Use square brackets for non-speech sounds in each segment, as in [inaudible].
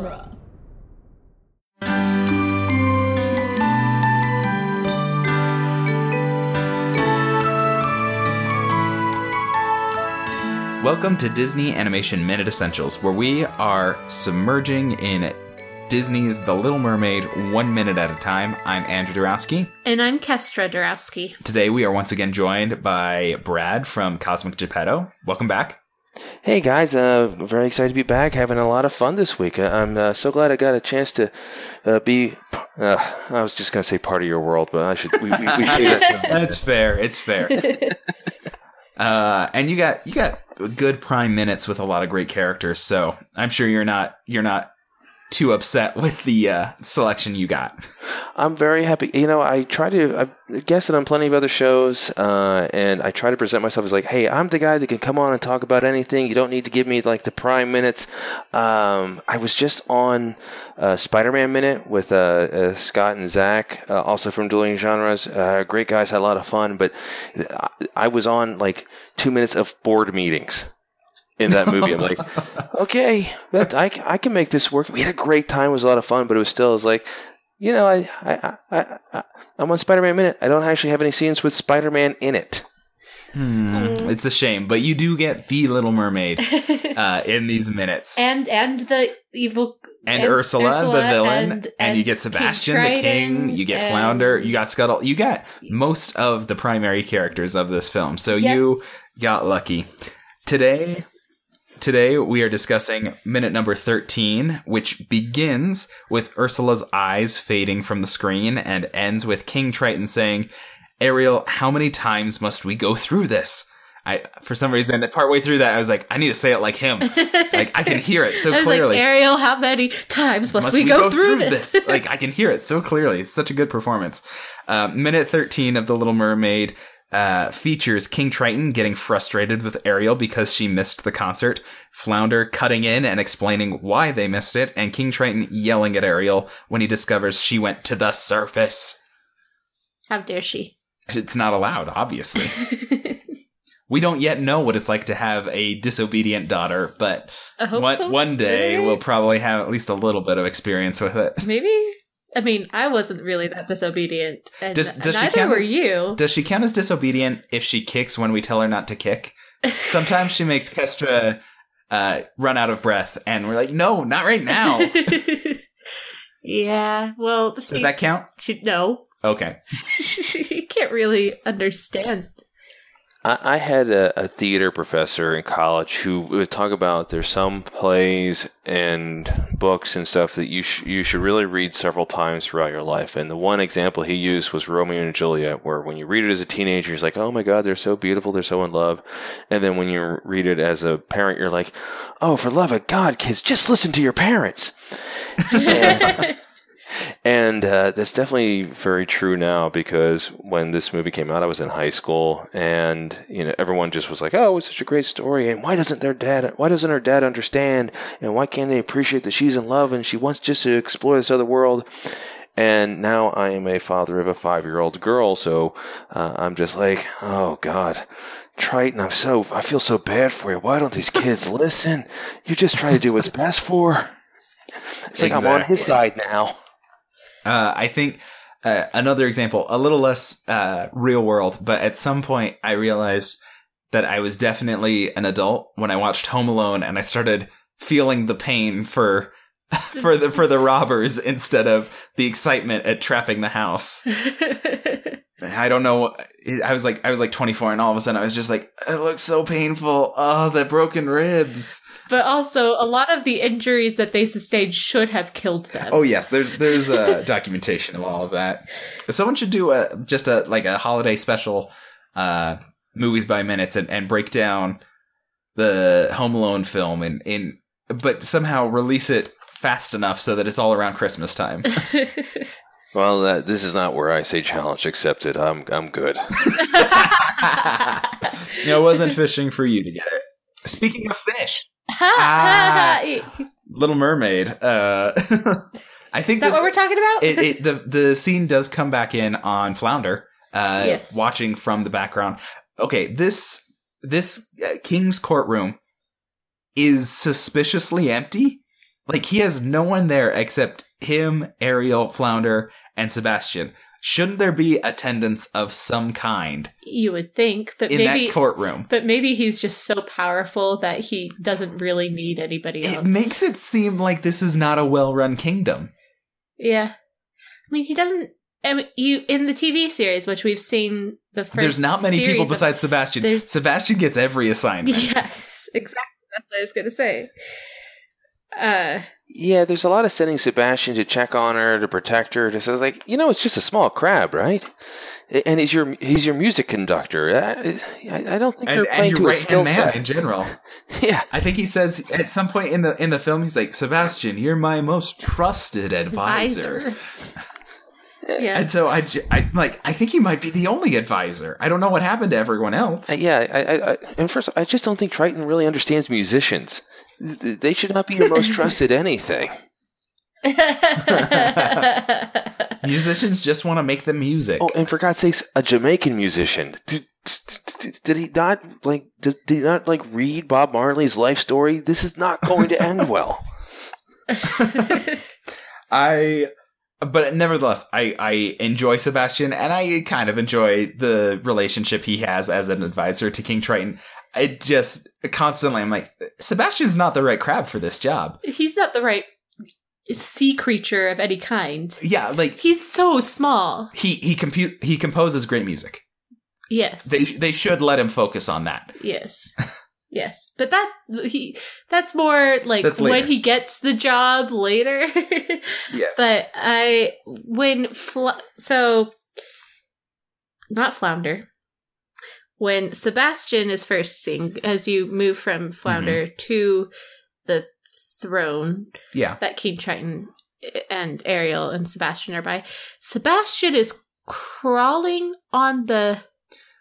genre. Welcome to Disney Animation Minute Essentials, where we are submerging in Disney's The Little Mermaid one minute at a time. I'm Andrew Dorowski. And I'm Kestra Dorowski. Today we are once again joined by Brad from Cosmic Geppetto. Welcome back. Hey guys, uh, very excited to be back. Having a lot of fun this week. Uh, I'm uh, so glad I got a chance to uh, be. Uh, I was just gonna say part of your world, but I should. We, we, we say that. [laughs] That's fair. It's fair. [laughs] Uh, and you got you got good prime minutes with a lot of great characters, so I'm sure you're not you're not too upset with the uh, selection you got. I'm very happy. You know, I try to. I've guested on plenty of other shows, uh, and I try to present myself as like, hey, I'm the guy that can come on and talk about anything. You don't need to give me like the prime minutes. Um, I was just on uh, Spider-Man Minute with uh, uh, Scott and Zach, uh, also from Dueling Genres. Uh, great guys, had a lot of fun. But I, I was on like two minutes of board meetings in that movie. I'm like, [laughs] okay, that I, I can make this work. We had a great time. It was a lot of fun, but it was still, it was like, you know, I, I, I, I I'm on Spider-Man Minute. I don't actually have any scenes with Spider-Man in it. Hmm, it's a shame, but you do get the Little Mermaid [laughs] uh, in these minutes, and and the evil and, Ursula, the villain, and, you get Sebastian, the king. You get and- Flounder. You got Scuttle. You got most of the primary characters of this film. So Yeah. you got lucky. Today, today we are discussing minute number thirteen, which begins with Ursula's eyes fading from the screen and ends with King Triton saying, "Ariel, how many times must we go through this?" I, for some reason, partway through that, I was like, I need to say it like him. like I can hear it so [laughs] clearly. like, Ariel, how many times must, we, go, through, this? like I can hear it so clearly. It's such a good performance. Uh, minute thirteen of The Little Mermaid uh, features King Triton getting frustrated with Ariel because she missed the concert, Flounder cutting in and explaining why they missed it, and King Triton yelling at Ariel when he discovers she went to the surface. how dare she? It's not allowed, obviously. [laughs] we don't yet know what it's like to have a disobedient daughter, but one, one day we'll probably have at least a little bit of experience with it. maybe. I mean, I wasn't really that disobedient, and Does- does she neither count were as- you. Does she count as disobedient if she kicks when we tell her not to kick? Sometimes she makes Kestra uh, run out of breath, and we're like, no, not right now. [laughs] yeah. Well, Does she, that count? she no. Okay. [laughs] she can't really understand. I, I had a, a theater professor in college who would talk about there's some plays and books and stuff that you sh- you should really read several times throughout your life. And the one example he used was Romeo and Juliet, where when you read it as a teenager, you're like, oh my god, they're so beautiful, they're so in love. And then when you read it as a parent, you're like, oh, for love of God, kids, just listen to your parents. [laughs] And- and uh, that's definitely very true now because when this movie came out, I was in high school, and you know everyone just was like, "Oh, it's such a great story," and why doesn't their dad? Why doesn't her dad understand? And why can't they appreciate that she's in love and she wants just to explore this other world? And now I am a father of a five-year-old girl, so uh, I'm just like, "Oh God." Triton, I'm so I feel so bad for you. Why don't these kids listen? You just try to do what's best for. her. It's like I'm on his side now. Uh, I think uh, another example, a little less uh, real world, but at some point I realized that I was definitely an adult when I watched Home Alone, and I started feeling the pain for [laughs] for the for the robbers instead of the excitement at trapping the house. [laughs] I don't know. I was like I was like 24, and all of a sudden I was just like, it looks so painful. Oh, the broken ribs. But also, a lot of the injuries that they sustained should have killed them. Oh yes, there's there's a [laughs] documentation of all of that. Someone should do a just a like a holiday special, uh, movies by minutes and, and break down the Home Alone film and in but somehow release it fast enough so that it's all around Christmas time. [laughs] Well, uh, this is not where I say challenge accepted. I'm I'm good. [laughs] you know, I wasn't fishing for you to get it. Speaking of fish, Ah. Little Mermaid. Uh, [laughs] I think Is that this, what we're talking about? it, it, the the scene does come back in on Flounder, uh, Yes. watching from the background. Okay, this this uh, king's courtroom is suspiciously empty. Like he has no one there except him, Ariel, Flounder, and Sebastian. Shouldn't there be attendance of some kind You would think, but in maybe that courtroom? but maybe he's just so powerful that he doesn't really need anybody else. It makes it seem like this is not a well-run kingdom. Yeah. I mean, he doesn't I mean, you in the TV series which we've seen the first There's not many people series of- besides Sebastian. Sebastian gets every assignment. [laughs] Yes, exactly. That's what I was going to say. Uh Yeah, there's a lot of sending Sebastian to check on her, to protect her. To say like, you know, it's just a small crab, right? And he's your he's your music conductor. I, I, I don't think And, you're and playing your to a skill set. in general. [laughs] Yeah, I think he says at some point in the in the film, he's like, "Sebastian, you're my most trusted advisor." advisor. [laughs] yeah. And so I, I like, I think he might be the only advisor. I don't know what happened to everyone else. Uh, yeah. I, I, I, and first, I just don't think Triton really understands musicians. Th- They should not be your most trusted anything. [laughs] [laughs] Musicians just want to make the music. Oh, and for God's sakes, a Jamaican musician. Did, did, did he not like? Did, did he not like read Bob Marley's life story? This is not going to end well. [laughs] I, but nevertheless, I, I enjoy Sebastian, and I kind of enjoy the relationship he has as an advisor to King Triton. I just constantly, I'm like, Sebastian's not the right crab for this job. He's not the right sea creature of any kind. Yeah, like He's so small. he he compute he composes great music. Yes. They they should let him focus on that. yes. [laughs] Yes. But that he that's more like That's when he gets the job later. [laughs] Yes. but I when Fl- so not Flounder. When Sebastian is first seen, as you move from Flounder to the throne, yeah. that King Triton and Ariel and Sebastian are by. Sebastian is crawling on the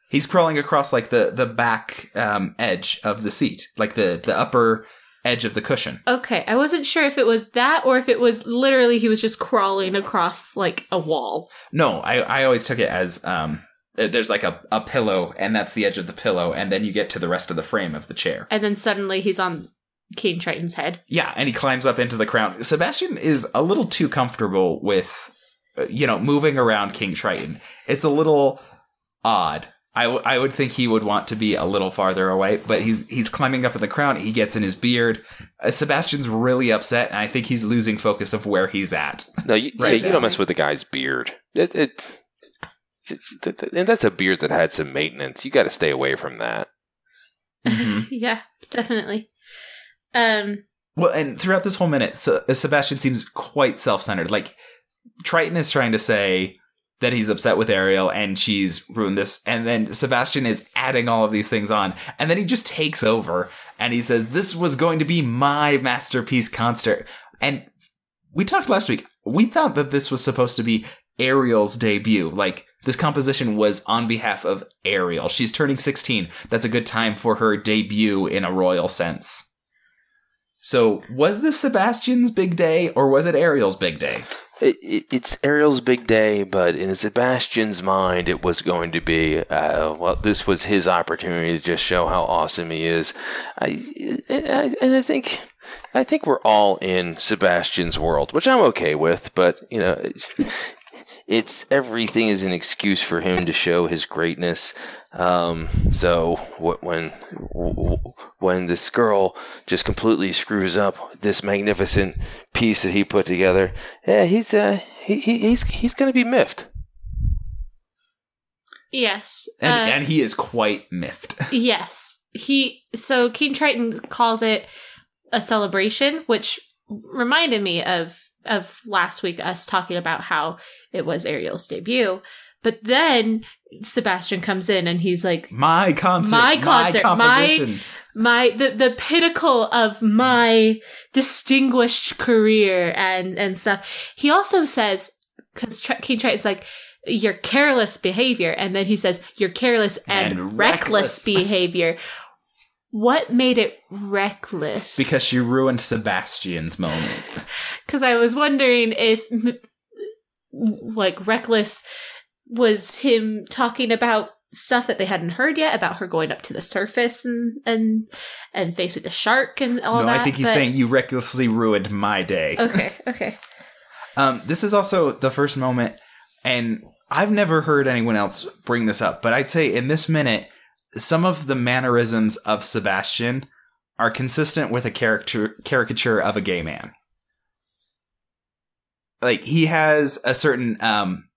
He's crawling across like the the back um, edge of the seat, like the the upper edge of the cushion. Okay, I wasn't sure if it was that or if it was literally he was just crawling across like a wall. No, I I always took it as um there's like a, a pillow and that's the edge of the pillow and then you get to the rest of the frame of the chair. And then suddenly he's on King Triton's head. Yeah, and he climbs up into the crown. Sebastian is a little too comfortable with uh, you know moving around King Triton. It's a little odd. I, w- I would think he would want to be a little farther away, but he's he's climbing up in the crown. He gets in his beard. Uh, Sebastian's really upset, and I think he's losing focus of where he's at. No, you, [laughs] Right yeah, you don't mess with the guy's beard. It, it's, it's and that's a beard that had some maintenance. You got to stay away from that. Mhm. [laughs] yeah, definitely. Um Well, and throughout this whole minute, Sebastian seems quite self-centered. Like Triton is trying to say that he's upset with Ariel and she's ruined this, and then Sebastian is adding all of these things on, and then he just takes over and he says, "This was going to be my masterpiece concert." And we talked last week. We thought that this was supposed to be Ariel's debut. Like this composition was on behalf of Ariel. She's turning 16. That's a good time for her debut in a royal sense. So, was this Sebastian's big day or was it Ariel's big day? It, it, it's Ariel's big day, but in Sebastian's mind, it was going to be uh, well. This was his opportunity to just show how awesome he is. I, I and I think I think we're all in Sebastian's world, which I'm okay with. But you know, it's, it's everything is an excuse for him to show his greatness. Um, so when when this girl just completely screws up this magnificent piece that he put together, yeah, he's uh, he, he he's he's gonna be miffed. yes. And, uh, and he is quite miffed. [laughs] Yes. He so King Triton calls it a celebration, which reminded me of of last week us talking about how it was Ariel's debut. But then Sebastian comes in and he's like My concert. My concert, my- composition. my the the pinnacle of my distinguished career and and stuff. He also says because King Triton's like your careless behavior, and then he says your careless and, And reckless reckless." [laughs] behavior. What made it reckless? because she ruined Sebastian's moment. [laughs] because I was wondering if like reckless was him talking about stuff that they hadn't heard yet about her going up to the surface and and and facing a shark and all no, that. No, I think he's but- saying you recklessly ruined my day. Okay, [laughs] okay. Um, this is also the first moment, and I've never heard anyone else bring this up, but I'd say in this minute, some of the mannerisms of Sebastian are consistent with a character caricature of a gay man. Like he has a certain um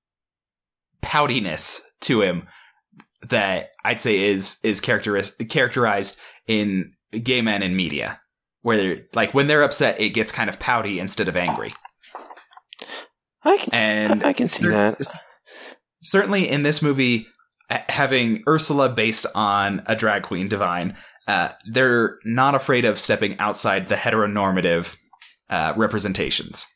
poutiness to him that I'd say is is characteris- characterized in gay men in media, where like when they're upset, it gets kind of pouty instead of angry. I can, And I, can see that. certainly in this movie, having Ursula based on a drag queen divine, uh, they're not afraid of stepping outside the heteronormative uh, representations.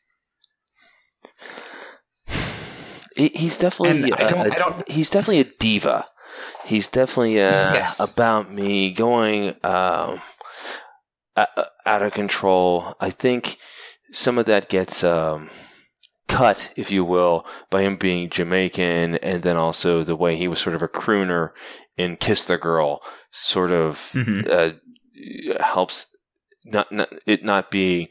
He's definitely I a- don't- a- I don't- he's definitely a diva. He's definitely uh, Yes. about me going um, out of control. I think some of that gets um, cut, if you will, by him being Jamaican, and then also the way he was sort of a crooner in "Kiss the Girl," sort of Mhm. uh, helps not, not it not be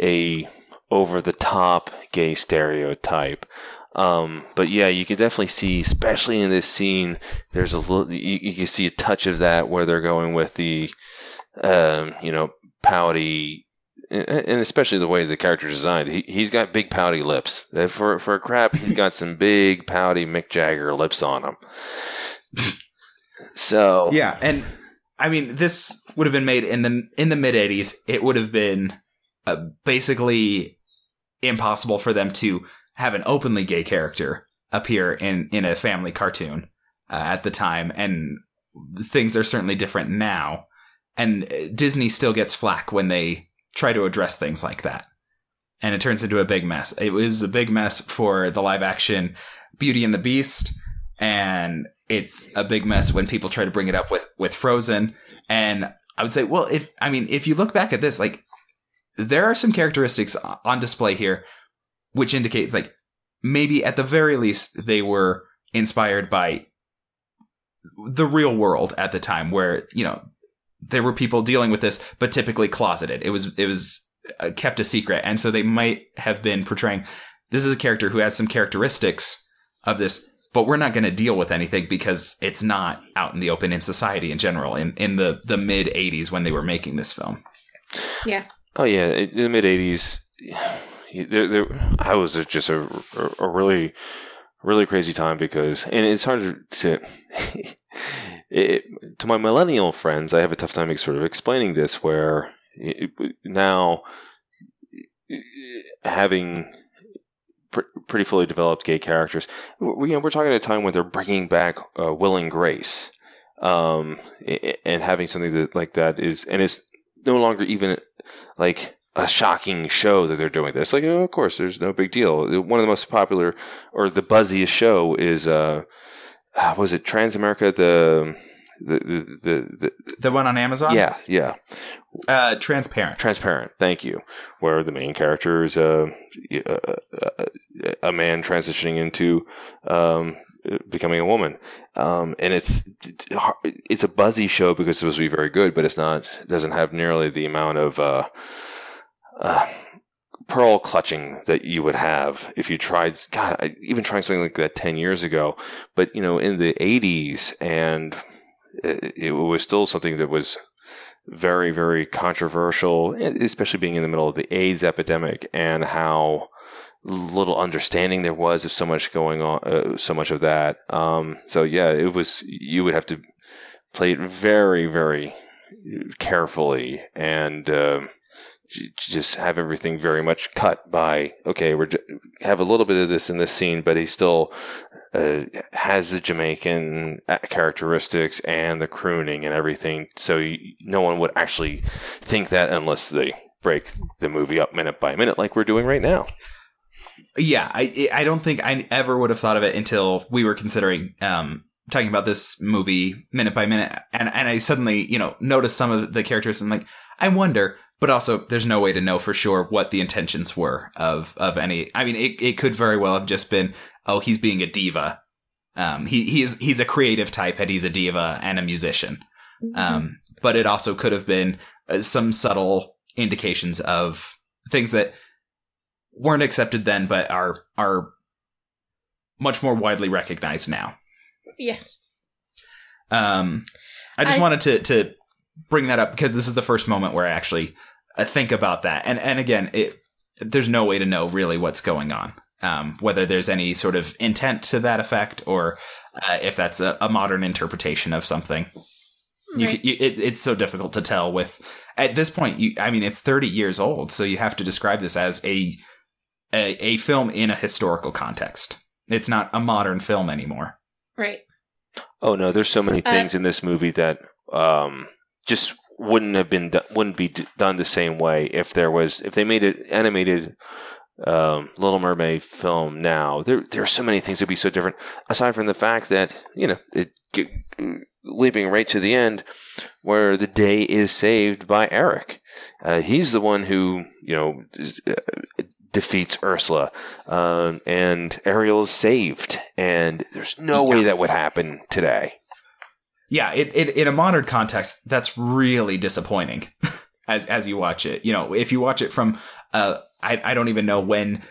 a over the top gay stereotype. Um, but yeah, you can definitely see, especially in this scene, there's a little, you, you can see a touch of that where they're going with the, um, you know, pouty, and especially the way the character's designed. He, he's got big pouty lips. For, for a crap, he's got some big pouty Mick Jagger lips on him. So, Yeah, and I mean, this would have been made in the in the mid '80s. It would have been uh, basically impossible for them to have an openly gay character appear in in a family cartoon uh, at the time, and things are certainly different now. And uh, Disney still gets flack when they try to address things like that, and it turns into a big mess. It was a big mess for the live action Beauty and the Beast, and it's a big mess when people try to bring it up with with Frozen. And I would say, well, if I mean, if you look back at this, like there are some characteristics on display here, which indicates like maybe at the very least they were inspired by the real world at the time, where you know there were people dealing with this, but typically closeted. It was it was uh, kept a secret, and so they might have been portraying this is a character who has some characteristics of this but we're not going to deal with anything because it's not out in the open in society in general in, in the, the mid 80s when they were making this film yeah. Oh yeah, in the mid '80s, [sighs] there, there, I was just a, a really, really crazy time because, and it's hard to, [laughs] it, to my millennial friends, I have a tough time sort of explaining this. Where it, now, having pr- pretty fully developed gay characters, we, you know, we're talking at a time when they're bringing back uh, Will and Grace, um, and having something that like that is, and it's no longer even like a shocking show that they're doing this. Like, oh, of course, there's no big deal. One of the most popular or the buzziest show is uh, ah, was it? Transamerica the the the, the, the one on amazon? Yeah yeah. Uh, transparent. Transparent thank you. Where the main character is uh, a, a, a man transitioning into um, becoming a woman. Um, and it's it's a buzzy show because it's supposed to be very good but it's not doesn't have nearly the amount of uh, uh, pearl clutching that you would have if you tried god even trying something like that 10 years ago but you know in the 80s and it, it was still something that was very, very controversial, especially being in the middle of the AIDS epidemic and how little understanding there was of so much going on, uh, so much of that. Um, so yeah, it was. You would have to play it very, very carefully and j- just have everything very much cut by. Okay, we're have a little bit of this in this scene, but he still uh, has the Jamaican characteristics and the crooning and everything. So you, no one would actually think that unless they break the movie up minute by minute, like we're doing right now. yeah i i don't think i ever would have thought of it until we were considering um talking about this movie minute by minute and and i suddenly you know noticed some of the characters and like i wonder but also there's no way to know for sure what the intentions were of of any i mean it, it could very well have just been oh he's being a diva Um, he he is he's a creative type, and he's a diva and a musician. Mm-hmm. Um, but it also could have been uh, some subtle indications of things that weren't accepted then, but are are much more widely recognized now. yes. Um, I just I- wanted to to bring that up because this is the first moment where I actually think about that, and and again, it there's no way to know really what's going on, um, whether there's any sort of intent to that effect, or uh, if that's a, a modern interpretation of something. You, Right. you, it, it's so difficult to tell. With at this point, you I mean, it's 30 years old, so you have to describe this as a a, a film in a historical context. It's not a modern film anymore. Right. Oh no, there's so many Uh, things in this movie that um, just wouldn't have been wouldn't be d- done the same way if there was if they made an animated um, Little Mermaid film now. There there are so many things that'd be so different. Aside from the fact that you know it leaping right to the end where the day is saved by Eric. Uh, he's the one who you know uh, defeats Ursula, um, and Ariel is saved. And there's no way that would happen today. Yeah, it, it in a modern context, that's really disappointing [laughs] as as you watch it. You know, if you watch it from uh I I don't even know when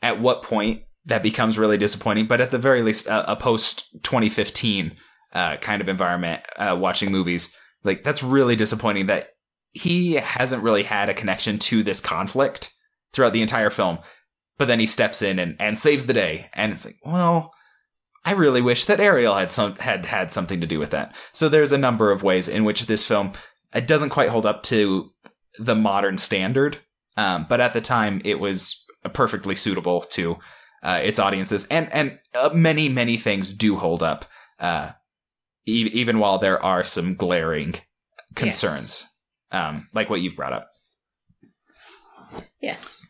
at what point that becomes really disappointing, but at the very least a, a post 2015 uh kind of environment uh watching movies, like that's really disappointing that he hasn't really had a connection to this conflict throughout the entire film. But then he steps in and, and saves the day. And it's like, well, I really wish that Ariel had some had had something to do with that. So there's a number of ways in which this film it doesn't quite hold up to the modern standard, um, but at the time it was perfectly suitable to uh, its audiences, and and uh, many many things do hold up, uh, e- even while there are some glaring concerns, um, like what you've brought up. Yes.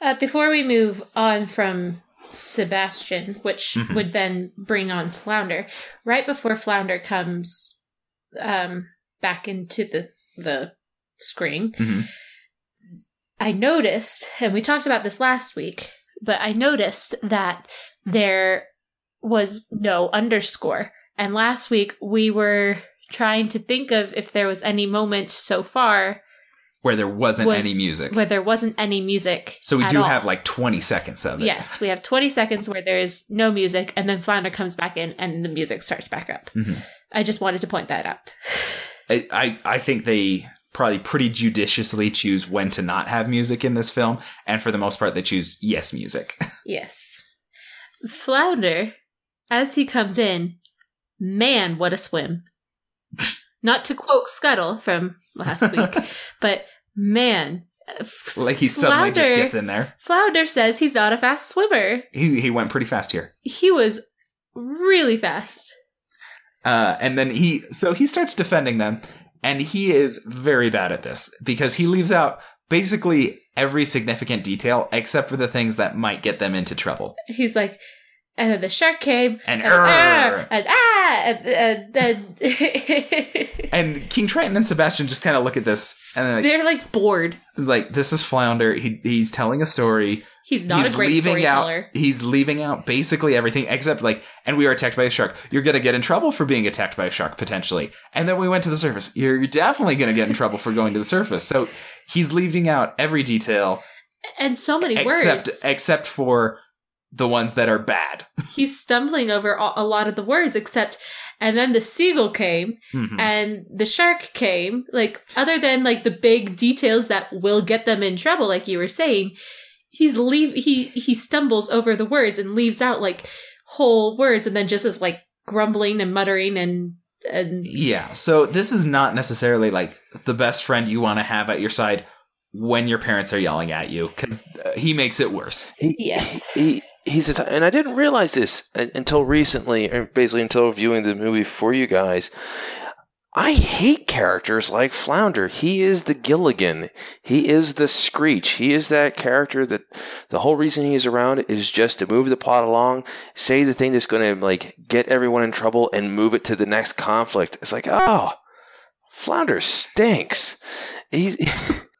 Uh, before we move on from Sebastian, which Mhm. would then bring on Flounder, right before Flounder comes um, back into the the screen, Mhm. I noticed, and we talked about this last week, but I noticed that there was no underscore. And last week we were trying to think of if there was any moment so far Where there wasn't any music, where there wasn't any music. so we do all. have like 20 seconds of it. Yes, we have 20 seconds where there's no music, and then Flounder comes back in, and the music starts back up. Mhm. I just wanted to point that out. I, I I think they probably pretty judiciously choose when to not have music in this film, and for the most part, they choose yes music. [laughs] Yes. Flounder, as he comes in, man, what a swim. Not to quote Scuttle from last week, [laughs] but man. like he suddenly just gets in there. Flounder says he's not a fast swimmer. He he went pretty fast here, He was really fast. uh, and then he so he starts defending them, and he is very bad at this because he leaves out basically every significant detail except for the things that might get them into trouble. He's like, and then the shark came, And and, "Arr!" ah, and ah, and, and then [laughs] And King Triton and Sebastian just kind of look at this and they're like, they're like bored. like this is Flounder. He he's telling a story. He's not he's a great leaving storyteller. out he's leaving out basically everything except like and we were attacked by a shark you're gonna get in trouble for being attacked by a shark potentially and then we went to the surface you're definitely gonna get in trouble for going to the surface so he's leaving out every detail and so many except words. except for the ones that are bad [laughs] He's stumbling over a a lot of the words, except, and then the seagull came, Mhm. and the shark came. Like, other than like the big details that will get them in trouble, like you were saying, he's leave he he stumbles over the words and leaves out like whole words, and then just is like grumbling and muttering and and yeah so this is not necessarily like the best friend you want to have at your side when your parents are yelling at you because uh, he makes it worse He, Yes. He, he's a, t- and I didn't realize this until recently, or basically until viewing the movie for you guys. I hate characters like Flounder. He is the Gilligan. He is the Screech. He is that character that the whole reason he is around is just to move the plot along, say the thing that's going to like get everyone in trouble, and move it to the next conflict. It's like, oh, Flounder stinks. He's [laughs]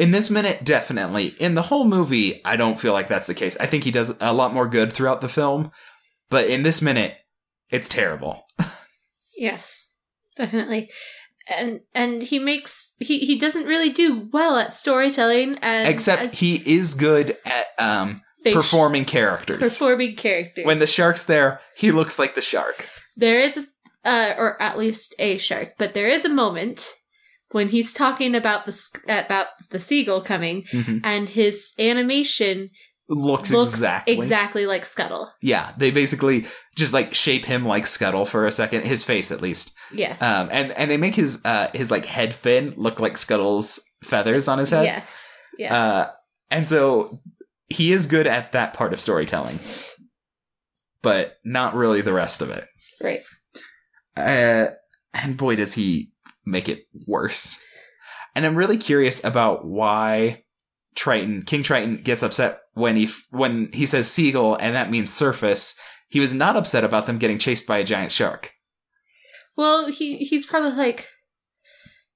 In this minute, definitely. In the whole movie, I don't feel like that's the case. I think he does a lot more good throughout the film. But in this minute, It's terrible. [laughs] Yes, definitely. And and he makes he he doesn't really do well at storytelling and Except he is good at um, performing characters. performing characters. when the shark's there, he looks like the shark. there is uh or at least a shark, but there is a moment when he's talking about the about the seagull coming and his animation Looks, looks exactly. exactly like Scuttle. Yeah, they basically just like shape him like Scuttle for a second, his face at least. Yes. Um, and and they make his uh his like head fin look like Scuttle's feathers on his head. Yes. Yes. Uh, and so he is good at that part of storytelling, but not really the rest of it. right. Uh, and boy, does he make it worse. And I'm really curious about why Triton, King Triton, gets upset when he when he says seagull and that means surface. He was not upset about them getting chased by a giant shark. Well, he he's probably like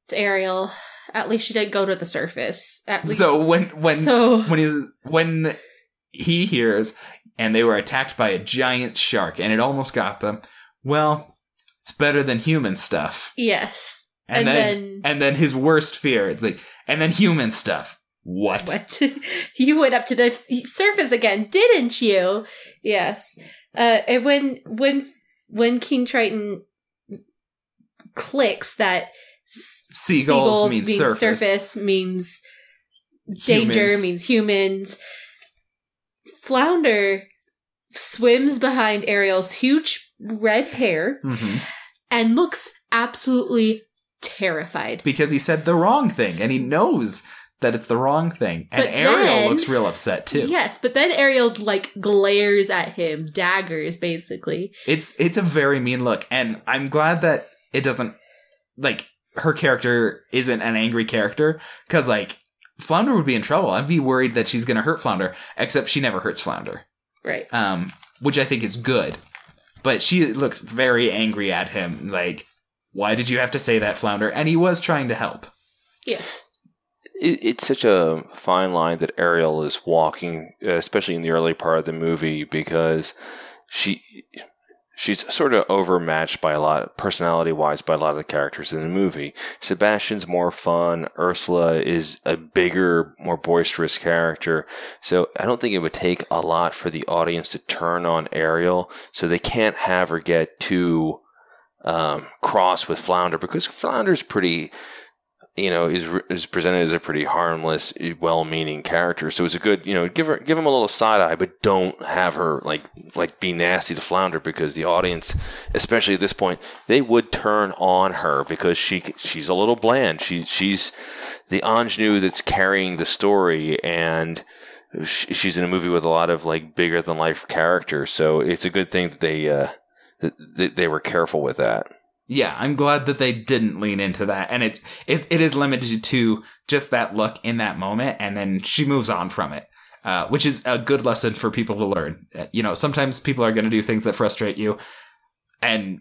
it's Ariel. At least she didn't go to the surface. At least So when when so when he's when he hears and they were attacked by a giant shark and it almost got them, well, it's better than human stuff. yes. And, And then, then- and then his worst fear, it's like, and then human stuff. What? What? [laughs] you went up to the surface again, didn't you? Yes. Uh, and when when when King Triton clicks that s- Seagulls mean surface. means danger Humans. means humans. Flounder swims behind Ariel's huge red hair Mhm. and looks absolutely terrified. Because he said the wrong thing and he knows that it's the wrong thing. And But Ariel then- looks real upset too. Yes, but then Ariel like glares at him, daggers basically. It's it's a very mean look, and I'm glad that it doesn't like her character isn't an angry character because like Flounder would be in trouble. I'd be worried that she's gonna hurt Flounder, except she never hurts Flounder, Right. um, which I think is good. But she looks very angry at him, like, "Why did you have to say that, Flounder?" And he was trying to help. Yes. it, it's such a fine line that Ariel is walking, uh, especially in the early part of the movie, because she she's sort of overmatched by a lot, personality wise, by a lot of the characters in the movie. Sebastian's more fun. Ursula is a bigger, more boisterous character. So I don't think it would take a lot for the audience to turn on Ariel. So they can't have her get too um, cross with Flounder because Flounder's pretty you know, is is presented as a pretty harmless, well-meaning character. So it's a good, you know, give her give him a little side eye, but don't have her like like be nasty to Flounder because the audience, especially at this point, they would turn on her because she she's a little bland. She she's the ingenue that's carrying the story and. sh- She's in a movie with a lot of like bigger than life characters, so it's a good thing that they uh, that that they were careful with that. Yeah, I'm glad that they didn't lean into that, and it it, it is limited to just that look in that moment, and then she moves on from it, uh, which is a good lesson for people to learn. Uh, You know, sometimes people are going to do things that frustrate you, and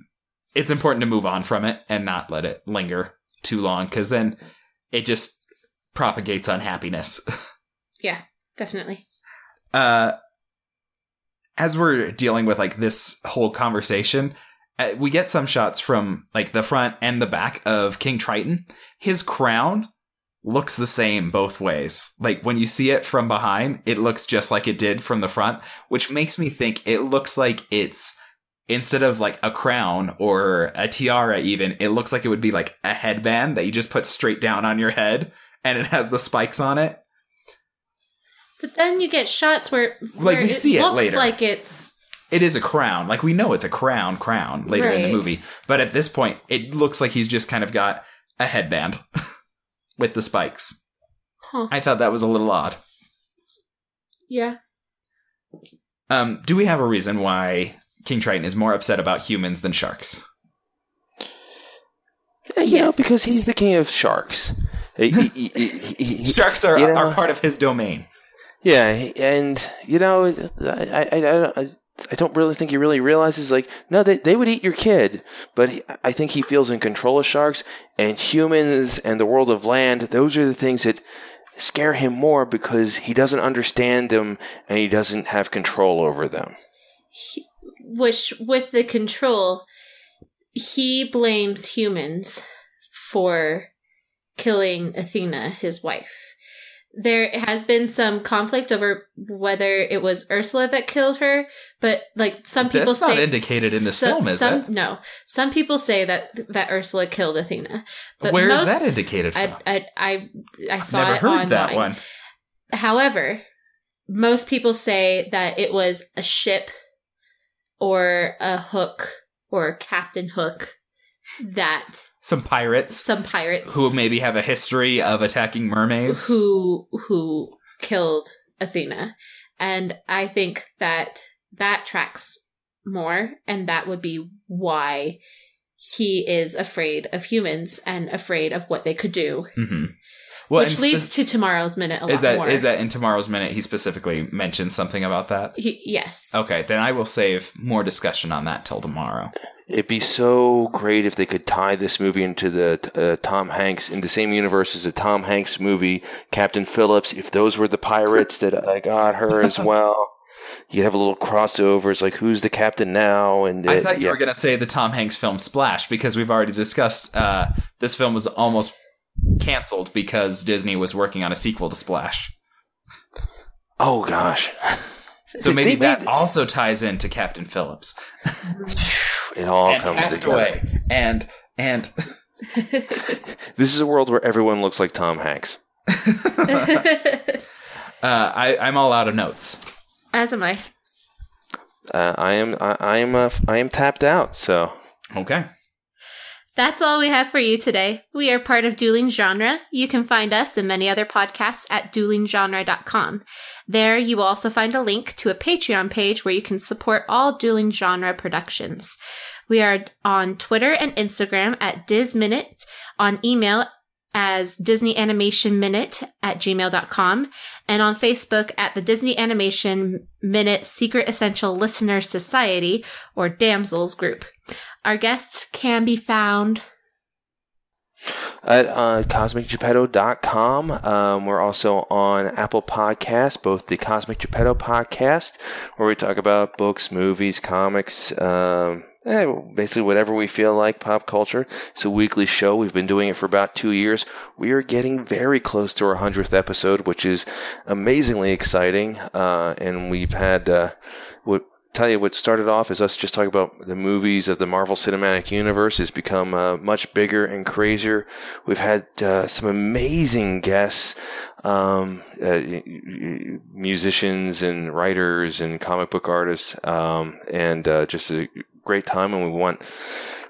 it's important to move on from it and not let it linger too long, because then it just propagates unhappiness. [laughs] Yeah, definitely. uh as we're dealing with like this whole conversation uh, we get some shots from like the front and the back of king triton. His crown looks the same both ways. Like when you see it from behind it looks just like it did from the front which makes me think it looks like it's instead of like a crown or a tiara even it looks like it would be like a headband that you just put straight down on your head and it has the spikes on it But then you get shots where, Like, where we see it looks later. like it's it is a crown. Like we know it's a crown crown later in the Right. movie. But at this point, it looks like he's just kind of got a headband [laughs] with the spikes. huh. I thought that was a little odd. Yeah. Um, do we have a reason why King Triton is more upset about humans than sharks? Yeah, you know, because he's the king of sharks. He- he- he- he- he- [laughs] Sharks are, you know- are part of his domain. Yeah, and you know, I, I, I, I, don't really think he really realizes. Like, no, they, they would eat your kid, but he, I think he feels in control of sharks and humans and the world of land. Those are the things that scare him more because he doesn't understand them and he doesn't have control over them. He- which with the control, he blames humans for killing Athena, his wife. There has been some conflict over whether it was Ursula that killed her, but like some people That's say not indicated in this some- film, is some, it? No, some people say that that Ursula killed Athena, but Where is most, that indicated from? I, I I I I've saw never it heard online. that one. However, most people say that it was a ship or a hook or Captain Hook that Some pirates some pirates who maybe have a history of attacking mermaids. who who killed Athena. And I think that that tracks more and that would be why he is afraid of humans and afraid of what they could do. hmm Well, which and leads spe- to tomorrow's minute a is lot that more. is that in tomorrow's minute he specifically mentioned something about that? He- yes. Okay, then I will save more discussion on that till tomorrow. It'd be so great if they could tie this movie into the uh, Tom Hanks in the same universe as the Tom Hanks movie Captain Phillips. If those were the pirates that I got her as [laughs] well, you'd have a little crossover. It's like who's the captain now? And I thought you yeah. were going to say the Tom Hanks film Splash because we've already discussed uh, this film was almost canceled because Disney was working on a sequel to Splash. oh gosh. So They maybe that also ties into Captain Phillips it all and comes together. Castaway and and [laughs] This is a world where everyone looks like Tom Hanks. [laughs] uh, I, I'm all out of notes. As am I. Uh, I am I, I am uh, I am tapped out. So Okay. That's all we have for you today. We are part of Dueling Genre. You can find us and many other podcasts at duelinggenre.com. There, you will also find a link to a Patreon page where you can support all Dueling Genre productions. We are on Twitter and Instagram at DizMinute, on email as Disney Animation Minute at gmail.com, and on Facebook at the Disney Animation Minute Secret Essential Listener Society, or Damsels group. Our guests can be found. at uh, cosmicgeppetto.com. Um, we're also on Apple Podcasts, both the Cosmic Geppetto podcast, where we talk about books, movies, comics, um, eh, basically whatever we feel like, pop culture. It's a weekly show. We've been doing it for about two years. We are getting very close to our 100th episode, which is amazingly exciting. Uh, and we've had uh, what tell you what started off as us just talking about the movies of the Marvel Cinematic Universe has become uh, much bigger and crazier. We've had uh, some amazing guests, um, uh, musicians and writers and comic book artists, um, and uh, just a great time. And we want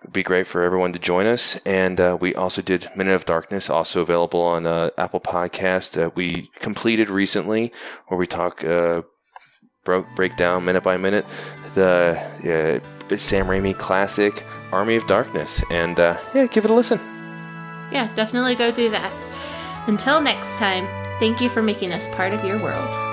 it'd be great for everyone to join us. And uh, we also did Minute of Darkness, also available on uh, Apple Podcast. that we completed recently, where we talk. Uh, broke break down minute by minute the uh, Sam Raimi classic Army of Darkness, and uh, yeah, give it a listen. Yeah, definitely go do that. Until next time, thank you for making us part of your world.